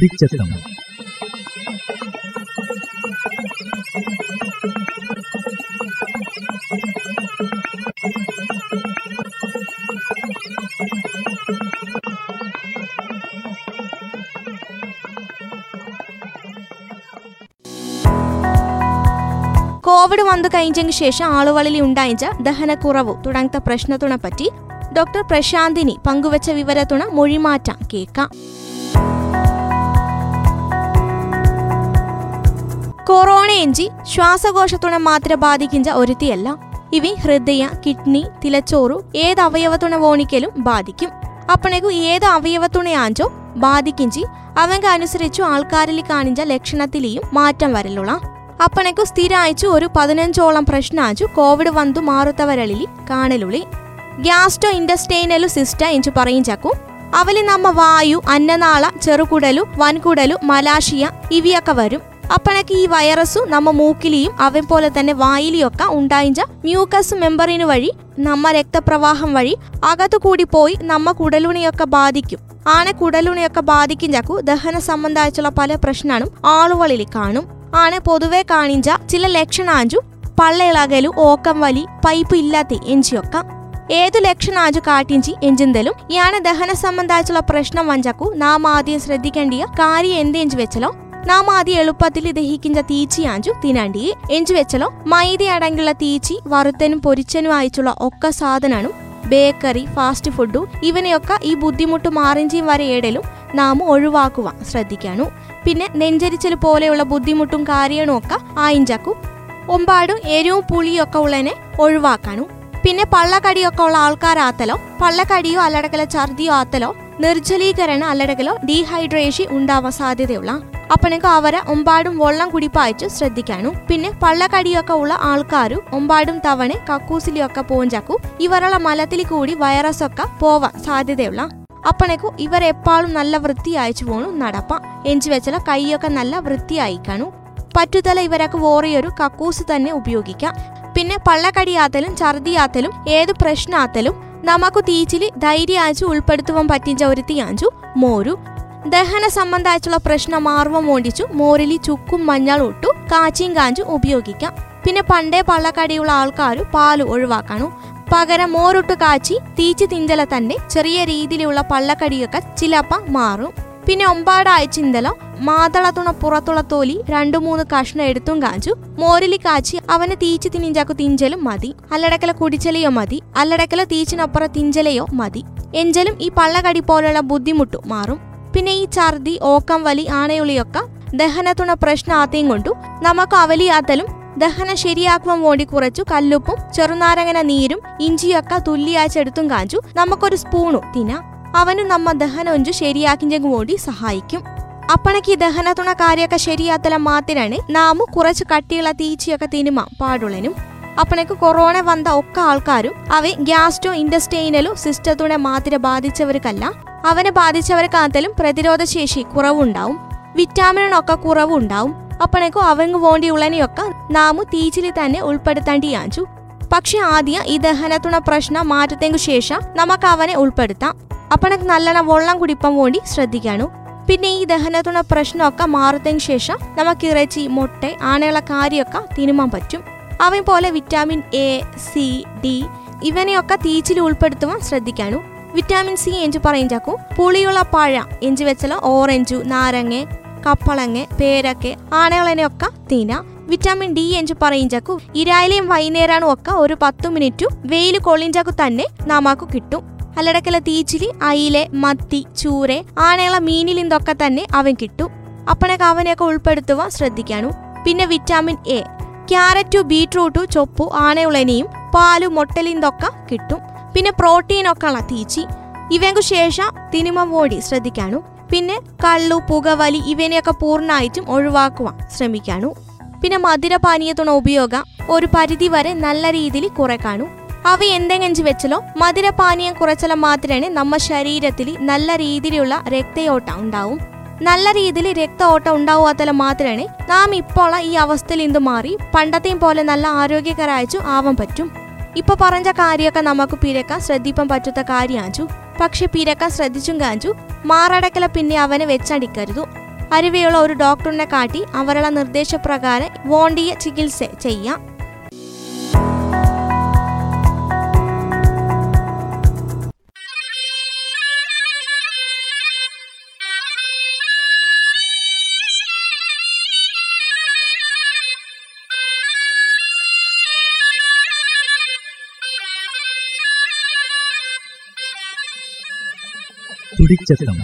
തുടിച്ചെത്തം Covid വന്നു കഴിഞ്ഞതിന് ശേഷം ആളുകളിൽ ഉണ്ടായിച്ച ദഹനക്കുറവ് തുടങ്ങിയ പ്രശ്നത്തിനെ ഡോക്ടർ പ്രശാന്തിനി പങ്കുവച്ച വിവരത്തുണ മൊഴിമാറ്റം കേൾക്കാം. കൊറോണ എഞ്ചി ശ്വാസകോശത്തുണ മാത്രം ബാധിക്കുന്ന ഒരുത്തിയല്ല. ഇവ ഹൃദയ കിഡ്നി തിലച്ചോറു ഏത് അവയവത്തുണ വോണിക്കലും ബാധിക്കും. അപ്പണേക്കു ഏത് അവയവത്തുണയാഞ്ചോ ബാധിക്കിഞ്ചി അവങ്ക അനുസരിച്ചു ആൾക്കാരിൽ കാണിച്ച ലക്ഷണത്തിലെയും മാറ്റം വരലുള്ള അപ്പണേക്കു സ്ഥിരായിച്ചു ഒരു പതിനഞ്ചോളം പ്രശ്നാച്ചു കോവിഡ് വന്നു മാറുത്തവരളിൽ കാണലുള്ളി ഗ്യാസ്റ്റോ ഇൻഡസ്റ്റൈനലു സിസ്റ്റ എഞ്ചു പറയും ചക്കു അവലി നമ്മ വായു അന്നനാള ചെറുകുടലു വൻകുടലു മലാശിയ ഇവയൊക്കെ വരും. അപ്പണക്ക് ഈ വൈറസു നമ്മ മൂക്കിലിയും അവൻ പോലെ തന്നെ വായിലിയൊക്കെ ഉണ്ടായിച്ച മ്യൂക്കസ് മെമ്പറിന് വഴി നമ്മ രക്തപ്രവാഹം വഴി അകത്തു കൂടി പോയി നമ്മ കുടലുണിയൊക്കെ ബാധിക്കും ആനെ കുടലുണിയൊക്കെ ബാധിക്കും ചക്കു ദഹന സംബന്ധായിട്ടുള്ള പല പ്രശ്നങ്ങളും ആളുകളിൽ കാണും ആണ് പൊതുവെ കാണിച്ച ചില ലക്ഷണാഞ്ചു പള്ളയിളകലു ഓക്കം വലി പൈപ്പ് ഇല്ലാത്ത എഞ്ചിയൊക്കെ ഏതു ലക്ഷണാഞ്ചു കാട്ടിഞ്ചി എഞ്ചിന്തലും ഇയാണ് ദഹന സംബന്ധായിട്ടുള്ള പ്രശ്നം വഞ്ചക്കു നാം ആദ്യം ശ്രദ്ധിക്കേണ്ടിയ കാര്യം എന്തെഞ്ചു വെച്ചലോ നാം ആദ്യം എളുപ്പത്തിൽ ദഹിക്കുന്ന തീച്ചിയാഞ്ചു തിനാണ്ടി എഞ്ചു വെച്ചലോ മൈദ അടങ്ങിയുള്ള തീച്ചി വറുത്തനും പൊരിച്ചനും അയച്ചുള്ള ഒക്കെ സാധനവും ബേക്കറി ഫാസ്റ്റ് ഫുഡും ഇവനെയൊക്കെ ഈ ബുദ്ധിമുട്ട് മാറിഞ്ചിയും വരെ ഏടലും നാം ഒഴിവാക്കുവാൻ ശ്രദ്ധിക്കാനു. പിന്നെ നെഞ്ചരിച്ചൽ പോലെയുള്ള ബുദ്ധിമുട്ടും കാര്യങ്ങളും ഒക്കെ ആയിഞ്ചാക്കും ഒമ്പാടും എരിവും പുളിയും ഒക്കെ ഉള്ളതിനെ ഒഴിവാക്കാനും. പിന്നെ പള്ളക്കടിയൊക്കെ ഉള്ള ആൾക്കാരാത്തലോ പള്ളക്കടിയോ അല്ലടക്കല ഛർദിയോ ആത്തലോ നിർജലീകരണം അല്ലടക്കലോ ഡീഹൈഡ്രേഷൻ ഉണ്ടാവാൻ സാധ്യതയുള്ള അപ്പനക്ക് അവരെ ഒമ്പാടും വെള്ളം കുടിപ്പായച്ചു ശ്രദ്ധിക്കാനും പിന്നെ പള്ളക്കടിയൊക്കെ ഉള്ള ആൾക്കാരും ഒമ്പാടും തവണ കക്കൂസിലൊക്കെ പോഞ്ചാക്കു ഇവരുള്ള മലത്തിൽ കൂടി വൈറസ് ഒക്കെ പോവാൻ സാധ്യതയുള്ള. അപ്പണക്കു ഇവർ എപ്പോഴും നല്ല വൃത്തി അയച്ചു പോണു നടപ്പ. എഞ്ചു വെച്ചാൽ കൈയൊക്കെ നല്ല വൃത്തി അയക്കാനു പറ്റുതല ഇവരൊക്കെ വേറെയൊരു കക്കൂസ് തന്നെ ഉപയോഗിക്കാം. പിന്നെ പള്ളക്കടിയാത്തലും ഛർദിയാത്തലും ഏത് പ്രശ്നാത്തലും നമുക്ക് തീച്ചിൽ ധൈര്യാച്ചു ഉൾപ്പെടുത്തുവാൻ പറ്റിഞ്ച ഒരു തീയാഞ്ചു മോരു. ദഹന സംബന്ധമായിട്ടുള്ള പ്രശ്നം മാറുവാൻ ഓടിച്ചു. മോരിലി ചുക്കും മഞ്ഞളും ഇട്ടു. കാച്ചിയും കാഞ്ചും ഉപയോഗിക്കാം. പിന്നെ പണ്ടേ പള്ളക്കടിയുള്ള ആൾക്കാർ പാൽ ഒഴിവാക്കാനു പകരം മോറിട്ട് കാച്ചി തീച്ചു തിഞ്ചല തന്നെ ചെറിയ രീതിയിലുള്ള പള്ളക്കടിയൊക്കെ ചിലപ്പം മാറും. പിന്നെ ഒമ്പാടാഴ്ചിന്തലോ മാതളത്തുണ പുറത്തുള്ള തോലി രണ്ടു മൂന്ന് കഷ്ണം എടുത്തും കാഞ്ചു. മോരലി കാച്ചി അവനെ തീച്ചു തിനിഞ്ചാക്കു തിഞ്ചലും മതി. അല്ലടക്കല കുടിച്ചലയോ മതി. അല്ലടക്കല തീച്ചിനപ്പുറം തിഞ്ചലയോ മതി. എഞ്ചലും ഈ പള്ളക്കടി പോലുള്ള ബുദ്ധിമുട്ടു മാറും. പിന്നെ ഈ ഛർദി ഓക്കം വലി ആണയുളിയൊക്കെ ദഹനത്തുണ പ്രശ്നം ആത്തേം കൊണ്ടു നമുക്ക് അവലിയാത്തലും ദഹനം ശരിയാക്കുവാൻ വേണ്ടി കുറച്ചു കല്ലുപ്പും ചെറുനാരങ്ങന നീരും ഇഞ്ചിയൊക്കെ തുല്യാച്ചെടുത്തും കാഞ്ചു നമുക്കൊരു സ്പൂണു തിന അവനും നമ്മ ദഹനൊഞ്ചു ശരിയാക്കിഞ്ചെങ്കിൽ വേണ്ടി സഹായിക്കും. അപ്പണക്ക് ഈ ദഹനത്തുണ കാര്യമൊക്കെ ശരിയാത്തല മാത്രമാണ് നാമു കുറച്ച് കട്ടിയുള്ള തീച്ചിയൊക്കെ തിന്മ പാടുള്ളനും. അപ്പണക്ക് കൊറോണ വന്ന ഒക്കെ ആൾക്കാരും അവ ഗ്യാസ്റ്റോ ഇൻഡസ്റ്റൈനലോ സിസ്റ്റത്തുണെ മാത്രം ബാധിച്ചവർക്കല്ല അവനെ ബാധിച്ചവർക്കാത്തലും പ്രതിരോധ ശേഷി കുറവുണ്ടാവും. വിറ്റാമിനൊക്കെ കുറവുണ്ടാവും. അപ്പണേക്കോ അവങ്ങ് വേണ്ടിയുള്ളനെയൊക്കെ നാമു തീച്ചിൽ തന്നെ ഉൾപ്പെടുത്തേണ്ടിയാഞ്ചു പക്ഷെ ആദ്യം ഈ ദഹനത്തുണ പ്രശ്നം മാറ്റത്തെങ്കു ശേഷം നമുക്ക് അവനെ ഉൾപ്പെടുത്താം. അപ്പണക്ക് നല്ലോണം വെള്ളം കുടിപ്പം വേണ്ടി ശ്രദ്ധിക്കാനു പിന്നെ ഈ ദഹനത്തുണ പ്രശ്നമൊക്കെ മാറത്തെങ്കു ശേഷം നമുക്ക് ഇറച്ചി മുട്ട ആനയുള്ള കാര്യമൊക്കെ തിന്മാൻ പറ്റും. അവൻ പോലെ വിറ്റാമിൻ എ സി ഡി ഇവനെയൊക്കെ തീച്ചിൽ ഉൾപ്പെടുത്തുവാൻ ശ്രദ്ധിക്കാനു വിറ്റാമിൻ സി എഞ്ചു പറയുണ്ടാക്കും പുളിയുള്ള പഴ എഞ്ചു വെച്ചാൽ ഓറഞ്ചു നാരങ്ങ കപ്പളങ്ങ പേരക്ക ആനകളനെയൊക്കെ തീന വിറ്റാമിൻ ഡി എഞ്ചു പറയുണ്ടാക്കു ഇരായിലെയും വൈകുന്നേരമാണ് ഒക്കെ ഒരു പത്തു മിനിറ്റു വെയിൽ കൊള്ളിഞ്ചാക്കു തന്നെ നാമാക്കു കിട്ടും. അല്ലടക്കല തീച്ചിലി അയിലെ മത്തി ചൂരെ ആനകള മീനിലിന്തൊക്കെ തന്നെ അവൻ കിട്ടും. അപ്പണക്ക് അവനെയൊക്കെ ഉൾപ്പെടുത്തുവാൻ ശ്രദ്ധിക്കാനു പിന്നെ വിറ്റാമിൻ എ. ക്യാരറ്റു ബീട്രൂട്ടു ചൊപ്പു ആനയുളനെയും പാലു മുട്ടലിന്തൊക്കെ കിട്ടും. പിന്നെ പ്രോട്ടീനൊക്കെ ഉള്ള തീച്ചി ഇവയ്ക്ക് ശേഷം തിനിമ ഓടി ശ്രദ്ധിക്കാനു പിന്നെ കള്ളു പുകവലി ഇവനെയൊക്കെ പൂർണമായിട്ടും ഒഴിവാക്കുവാൻ ശ്രമിക്കാനു പിന്നെ മധുരപാനീയത്തിനുള്ള ഉപയോഗം ഒരു പരിധി വരെ നല്ല രീതിയിൽ കുറയ്ക്കാനു അവ എന്തെങ്കിലും വെച്ചാലോ മധുരപാനീയം കുറച്ചാൽ മാത്രമേ നമ്മ ശരീരത്തിൽ നല്ല രീതിയിലുള്ള രക്തയോട്ടം ഉണ്ടാവും. നല്ല രീതിയിൽ രക്തയോട്ടം ഉണ്ടാവാത്തല്ല മാത്രമേ നാം ഇപ്പോൾ ഈ അവസ്ഥയിൽ നിന്ന് മാറി പണ്ടത്തെയും പോലെ നല്ല ആരോഗ്യകരായച്ചു ആവാൻ പറ്റും. ഇപ്പൊ പറഞ്ഞ കാര്യമൊക്കെ നമുക്ക് പിരക്കാൻ ശ്രദ്ധിപ്പം പറ്റാത്ത കാര്യാഞ്ചു പക്ഷെ പിരക്കാൻ ശ്രദ്ധിച്ചും കാഞ്ചു. മാറടക്കല പിന്നെ അവനെ വെച്ചടിക്കരുതു. അരുവിയുള്ള ഒരു ഡോക്ടറിനെ കാട്ടി അവരുടെ നിർദ്ദേശപ്രകാരം വോണ്ടിയ ചികിത്സ ചെയ്യാം. തുടിച്ചെത്തം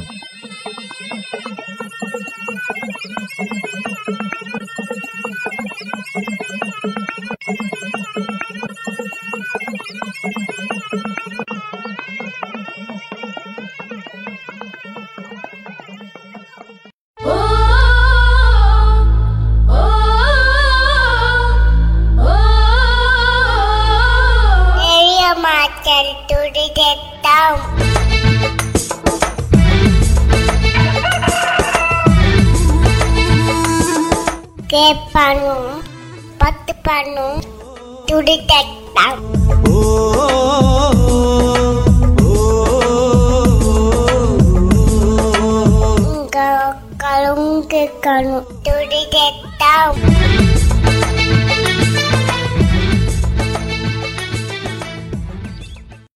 கேட்பானோ பத்து பானோ துடித்தான் கலும் கேட்கணும் துடித்தான்